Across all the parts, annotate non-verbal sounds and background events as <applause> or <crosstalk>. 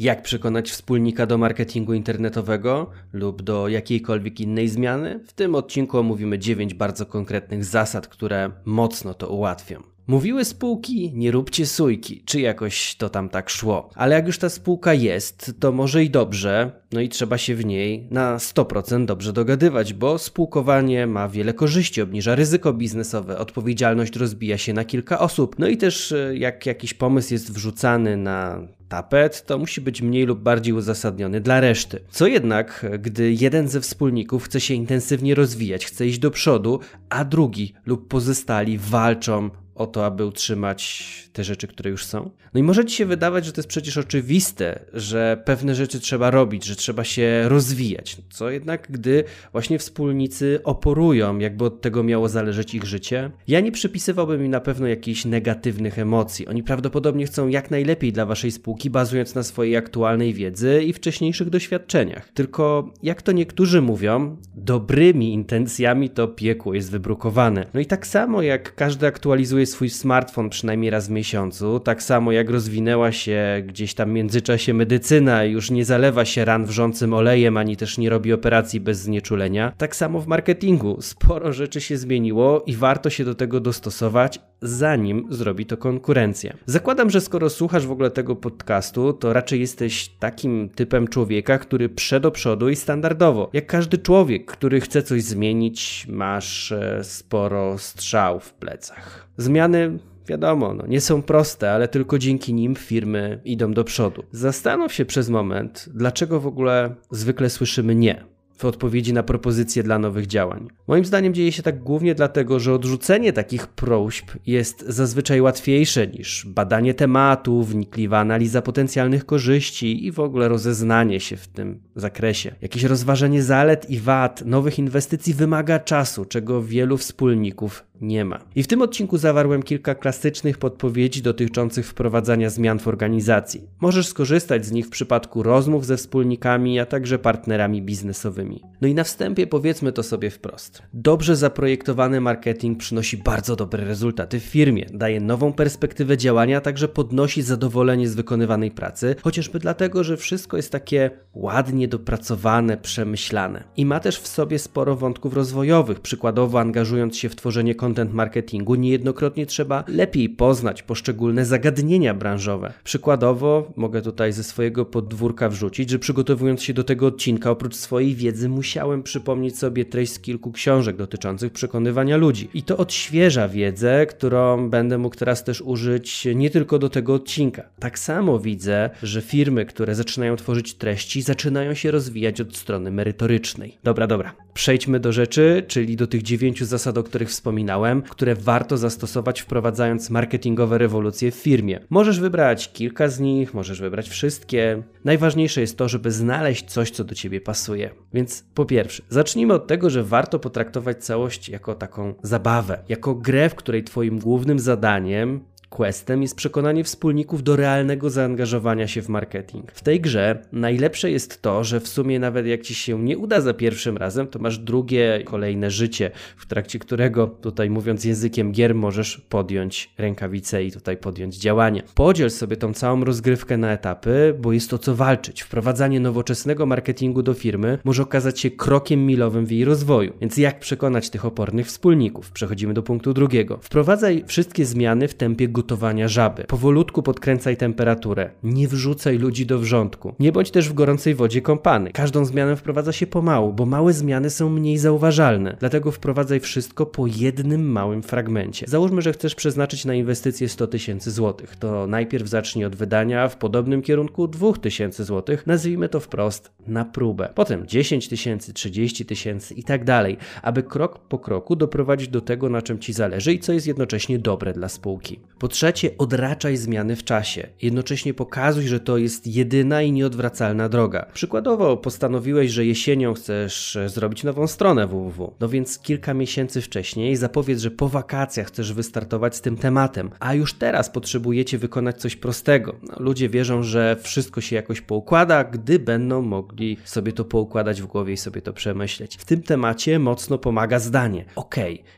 Jak przekonać wspólnika do marketingu internetowego lub do jakiejkolwiek innej zmiany? W tym odcinku omówimy 9 bardzo konkretnych zasad, które mocno to ułatwią. Mówiły spółki, nie róbcie sójki, czy jakoś to tam tak szło. Ale jak już ta spółka jest, to może i dobrze, no i trzeba się w niej na 100% dobrze dogadywać, bo spółkowanie ma wiele korzyści, obniża ryzyko biznesowe, odpowiedzialność rozbija się na kilka osób, no i też e, jak jakiś pomysł jest wrzucany na tapet, to musi być mniej lub bardziej uzasadniony dla reszty. Co jednak, gdy jeden ze wspólników chce się intensywnie rozwijać, chce iść do przodu, a drugi lub pozostali walczą o to, aby utrzymać te rzeczy, które już są. No i może ci się wydawać, że to jest przecież oczywiste, że pewne rzeczy trzeba robić, że trzeba się rozwijać. Co jednak, gdy właśnie wspólnicy oporują, jakby od tego miało zależeć ich życie, ja nie przypisywałbym im na pewno jakichś negatywnych emocji. Oni prawdopodobnie chcą jak najlepiej dla waszej spółki, bazując na swojej aktualnej wiedzy i wcześniejszych doświadczeniach. Tylko, jak to niektórzy mówią, dobrymi intencjami to piekło jest wybrukowane. No i tak samo jak każdy aktualizuje swój smartfon przynajmniej raz w miesiącu, tak samo jak rozwinęła się gdzieś tam w międzyczasie medycyna już nie zalewa się ran wrzącym olejem, ani też nie robi operacji bez znieczulenia, tak samo w marketingu. Sporo rzeczy się zmieniło i warto się do tego dostosować, zanim zrobi to konkurencja. Zakładam, że skoro słuchasz w ogóle tego podcastu, to raczej jesteś takim typem człowieka, który prze do przodu i standardowo. Jak każdy człowiek, który chce coś zmienić, masz e, sporo strzał w plecach. Zmiany Wiadomo, no, nie są proste, ale tylko dzięki nim firmy idą do przodu. Zastanów się przez moment, dlaczego w ogóle zwykle słyszymy nie w odpowiedzi na propozycje dla nowych działań. Moim zdaniem dzieje się tak głównie dlatego, że odrzucenie takich prośb jest zazwyczaj łatwiejsze niż badanie tematu, wnikliwa analiza potencjalnych korzyści i w ogóle rozeznanie się w tym zakresie. Jakieś rozważenie zalet i wad nowych inwestycji wymaga czasu, czego wielu wspólników nie ma. I w tym odcinku zawarłem kilka klasycznych podpowiedzi dotyczących wprowadzania zmian w organizacji. Możesz skorzystać z nich w przypadku rozmów ze wspólnikami, a także partnerami biznesowymi. No i na wstępie powiedzmy to sobie wprost. Dobrze zaprojektowany marketing przynosi bardzo dobre rezultaty w firmie, daje nową perspektywę działania, a także podnosi zadowolenie z wykonywanej pracy, chociażby dlatego, że wszystko jest takie ładnie dopracowane, przemyślane. I ma też w sobie sporo wątków rozwojowych, przykładowo angażując się w tworzenie content marketingu niejednokrotnie trzeba lepiej poznać poszczególne zagadnienia branżowe. Przykładowo mogę tutaj ze swojego podwórka wrzucić, że przygotowując się do tego odcinka, oprócz swojej wiedzy musiałem przypomnieć sobie treść z kilku książek dotyczących przekonywania ludzi. I to odświeża wiedzę, którą będę mógł teraz też użyć nie tylko do tego odcinka. Tak samo widzę, że firmy, które zaczynają tworzyć treści, zaczynają się rozwijać od strony merytorycznej. Dobra, dobra. Przejdźmy do rzeczy, czyli do tych dziewięciu zasad, o których wspominałem, które warto zastosować wprowadzając marketingowe rewolucje w firmie. Możesz wybrać kilka z nich, możesz wybrać wszystkie. Najważniejsze jest to, żeby znaleźć coś, co do ciebie pasuje. Więc po pierwsze, zacznijmy od tego, że warto potraktować całość jako taką zabawę, jako grę, w której twoim głównym zadaniem Questem jest przekonanie wspólników do realnego zaangażowania się w marketing. W tej grze najlepsze jest to, że w sumie nawet jak ci się nie uda za pierwszym razem, to masz drugie, kolejne życie, w trakcie którego, tutaj mówiąc językiem gier, możesz podjąć rękawice i tutaj podjąć działanie. Podziel sobie tą całą rozgrywkę na etapy, bo jest to co walczyć. Wprowadzanie nowoczesnego marketingu do firmy może okazać się krokiem milowym w jej rozwoju. Więc jak przekonać tych opornych wspólników? Przechodzimy do punktu drugiego. Wprowadzaj wszystkie zmiany w tempie gotowania żaby. Powolutku podkręcaj temperaturę. Nie wrzucaj ludzi do wrzątku. Nie bądź też w gorącej wodzie kąpany. Każdą zmianę wprowadza się pomału, bo małe zmiany są mniej zauważalne. Dlatego wprowadzaj wszystko po jednym małym fragmencie. Załóżmy, że chcesz przeznaczyć na inwestycje 100 tysięcy złotych. To najpierw zacznij od wydania w podobnym kierunku 2000 złotych. Nazwijmy to wprost na próbę. Potem 10 tysięcy, 30 tysięcy i tak dalej, aby krok po kroku doprowadzić do tego, na czym ci zależy i co jest jednocześnie dobre dla spółki. Po trzecie, odraczaj zmiany w czasie. Jednocześnie pokazuj, że to jest jedyna i nieodwracalna droga. Przykładowo postanowiłeś, że jesienią chcesz zrobić nową stronę www. No więc kilka miesięcy wcześniej zapowiedz, że po wakacjach chcesz wystartować z tym tematem, a już teraz potrzebujecie wykonać coś prostego. No, ludzie wierzą, że wszystko się jakoś poukłada, gdy będą mogli sobie to poukładać w głowie i sobie to przemyśleć. W tym temacie mocno pomaga zdanie. Ok,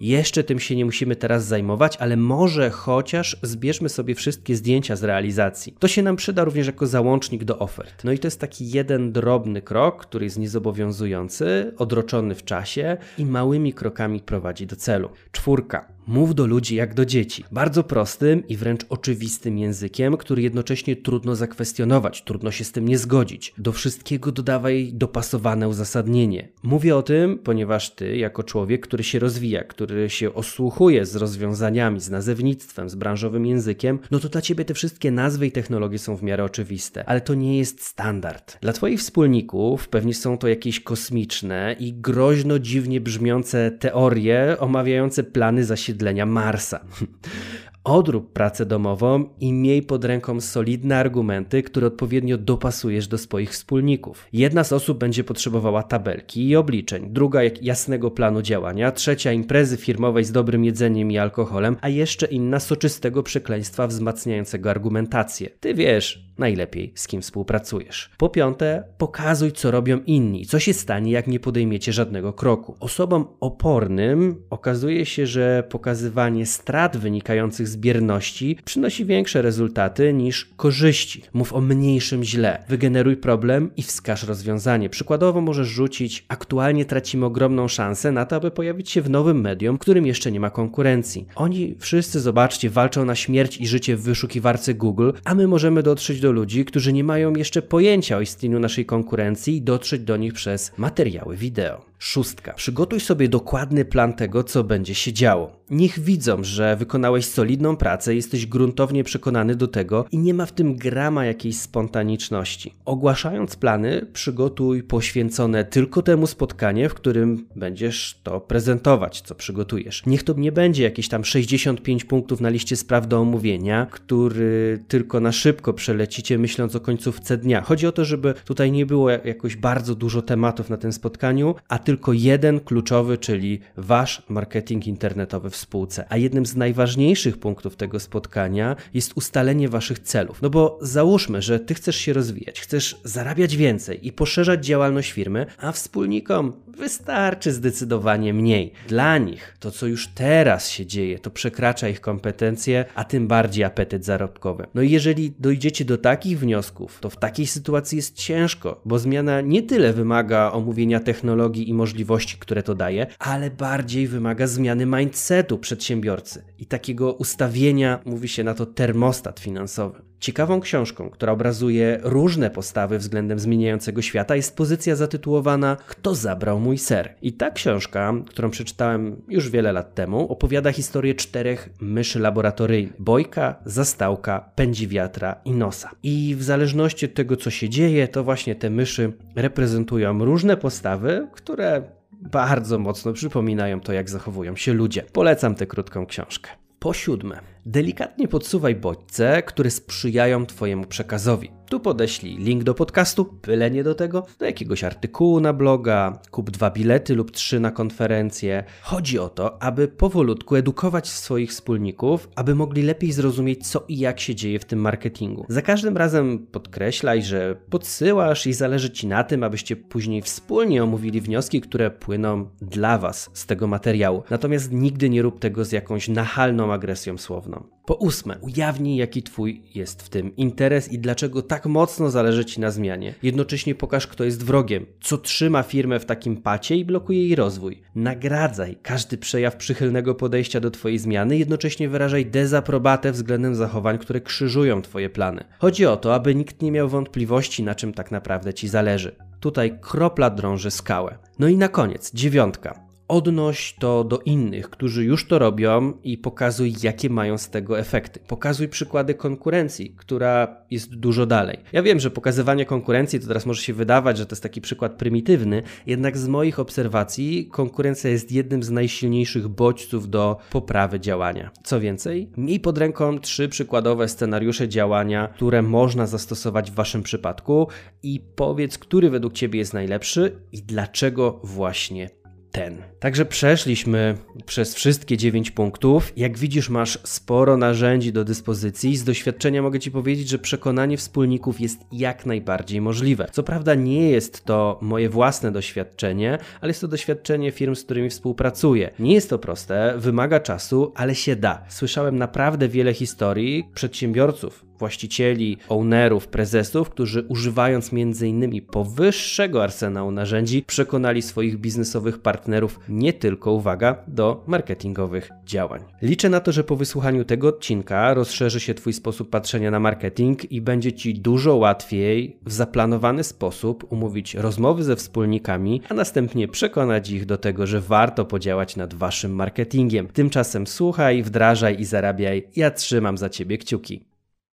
jeszcze tym się nie musimy teraz zajmować, ale może chociaż zbierzmy sobie wszystkie zdjęcia z realizacji. To się nam przyda również jako załącznik do ofert. No i to jest taki jeden drobny krok, który jest niezobowiązujący, odroczony w czasie i małymi krokami prowadzi do celu. Czwórka. Mów do ludzi jak do dzieci. Bardzo prostym i wręcz oczywistym językiem, który jednocześnie trudno zakwestionować, trudno się z tym nie zgodzić. Do wszystkiego dodawaj dopasowane uzasadnienie. Mówię o tym, ponieważ ty, jako człowiek, który się rozwija, który się osłuchuje z rozwiązaniami, z nazewnictwem, z branżowym językiem, no to dla ciebie te wszystkie nazwy i technologie są w miarę oczywiste, ale to nie jest standard. Dla twoich wspólników pewnie są to jakieś kosmiczne i groźno dziwnie brzmiące teorie omawiające plany zasiedlenia osiedlenia Marsa. <laughs> Odrób pracę domową i miej pod ręką solidne argumenty, które odpowiednio dopasujesz do swoich wspólników. Jedna z osób będzie potrzebowała tabelki i obliczeń, druga jasnego planu działania, trzecia imprezy firmowej z dobrym jedzeniem i alkoholem, a jeszcze inna soczystego przekleństwa wzmacniającego argumentację. Ty wiesz, najlepiej z kim współpracujesz. Po piąte, pokazuj, co robią inni, co się stanie, jak nie podejmiecie żadnego kroku. Osobom opornym okazuje się, że pokazywanie strat wynikających z bierności przynosi większe rezultaty niż korzyści. Mów o mniejszym źle. Wygeneruj problem i wskaż rozwiązanie. Przykładowo możesz rzucić: Aktualnie tracimy ogromną szansę na to, aby pojawić się w nowym medium, w którym jeszcze nie ma konkurencji. Oni wszyscy, zobaczcie, walczą na śmierć i życie w wyszukiwarce Google, a my możemy dotrzeć do ludzi, którzy nie mają jeszcze pojęcia o istnieniu naszej konkurencji i dotrzeć do nich przez materiały wideo. Szóstka. Przygotuj sobie dokładny plan tego, co będzie się działo. Niech widzą, że wykonałeś solidną pracę, jesteś gruntownie przekonany do tego i nie ma w tym grama jakiejś spontaniczności. Ogłaszając plany, przygotuj poświęcone tylko temu spotkanie, w którym będziesz to prezentować, co przygotujesz. Niech to nie będzie jakieś tam 65 punktów na liście spraw do omówienia, który tylko na szybko przelecicie, myśląc o końcówce dnia. Chodzi o to, żeby tutaj nie było jakoś bardzo dużo tematów na tym spotkaniu, a tylko jeden kluczowy, czyli wasz marketing internetowy w spółce. A jednym z najważniejszych punktów tego spotkania jest ustalenie waszych celów. No bo załóżmy, że ty chcesz się rozwijać, chcesz zarabiać więcej i poszerzać działalność firmy, a wspólnikom wystarczy zdecydowanie mniej. Dla nich to, co już teraz się dzieje, to przekracza ich kompetencje, a tym bardziej apetyt zarobkowy. No i jeżeli dojdziecie do takich wniosków, to w takiej sytuacji jest ciężko, bo zmiana nie tyle wymaga omówienia technologii i możliwości, które to daje, ale bardziej wymaga zmiany mindsetu przedsiębiorcy i takiego ustawienia, mówi się na to termostat finansowy. Ciekawą książką, która obrazuje różne postawy względem zmieniającego świata, jest pozycja zatytułowana Kto zabrał mój ser? I ta książka, którą przeczytałem już wiele lat temu, opowiada historię czterech myszy laboratoryjnych: Bojka, Zastałka, Pędziwiatra i Nosa. I w zależności od tego, co się dzieje, to właśnie te myszy reprezentują różne postawy, które bardzo mocno przypominają to, jak zachowują się ludzie. Polecam tę krótką książkę. Po siódme, delikatnie podsuwaj bodźce, które sprzyjają Twojemu przekazowi. Tu podeślij link do podcastu, pylenie do tego, do jakiegoś artykułu na bloga, kup dwa bilety lub trzy na konferencję. Chodzi o to, aby powolutku edukować swoich wspólników, aby mogli lepiej zrozumieć, co i jak się dzieje w tym marketingu. Za każdym razem podkreślaj, że podsyłasz i zależy Ci na tym, abyście później wspólnie omówili wnioski, które płyną dla Was z tego materiału. Natomiast nigdy nie rób tego z jakąś nachalną agresją słowną. Po ósme, ujawnij, jaki Twój jest w tym interes i dlaczego tak mocno zależy Ci na zmianie. Jednocześnie pokaż, kto jest wrogiem, co trzyma firmę w takim pacie i blokuje jej rozwój. Nagradzaj każdy przejaw przychylnego podejścia do Twojej zmiany, jednocześnie wyrażaj dezaprobatę względem zachowań, które krzyżują Twoje plany. Chodzi o to, aby nikt nie miał wątpliwości, na czym tak naprawdę Ci zależy. Tutaj kropla drąży skałę. No i na koniec, dziewiątka. Odnoś to do innych, którzy już to robią i pokazuj, jakie mają z tego efekty. Pokazuj przykłady konkurencji, która jest dużo dalej. Ja wiem, że pokazywanie konkurencji to teraz może się wydawać, że to jest taki przykład prymitywny, jednak z moich obserwacji konkurencja jest jednym z najsilniejszych bodźców do poprawy działania. Co więcej, miej pod ręką trzy przykładowe scenariusze działania, które można zastosować w Waszym przypadku i powiedz, który według Ciebie jest najlepszy i dlaczego właśnie ten. Także przeszliśmy przez wszystkie 9 punktów. Jak widzisz, masz sporo narzędzi do dyspozycji. Z doświadczenia mogę Ci powiedzieć, że przekonanie wspólników jest jak najbardziej możliwe. Co prawda, nie jest to moje własne doświadczenie, ale jest to doświadczenie firm, z którymi współpracuję. Nie jest to proste, wymaga czasu, ale się da. Słyszałem naprawdę wiele historii przedsiębiorców, właścicieli, ownerów, prezesów, którzy używając m.in. powyższego arsenału narzędzi przekonali swoich biznesowych partnerów nie tylko, uwaga, do marketingowych działań. Liczę na to, że po wysłuchaniu tego odcinka rozszerzy się Twój sposób patrzenia na marketing i będzie Ci dużo łatwiej w zaplanowany sposób umówić rozmowy ze wspólnikami, a następnie przekonać ich do tego, że warto podziałać nad Waszym marketingiem. Tymczasem słuchaj, wdrażaj i zarabiaj. Ja trzymam za Ciebie kciuki.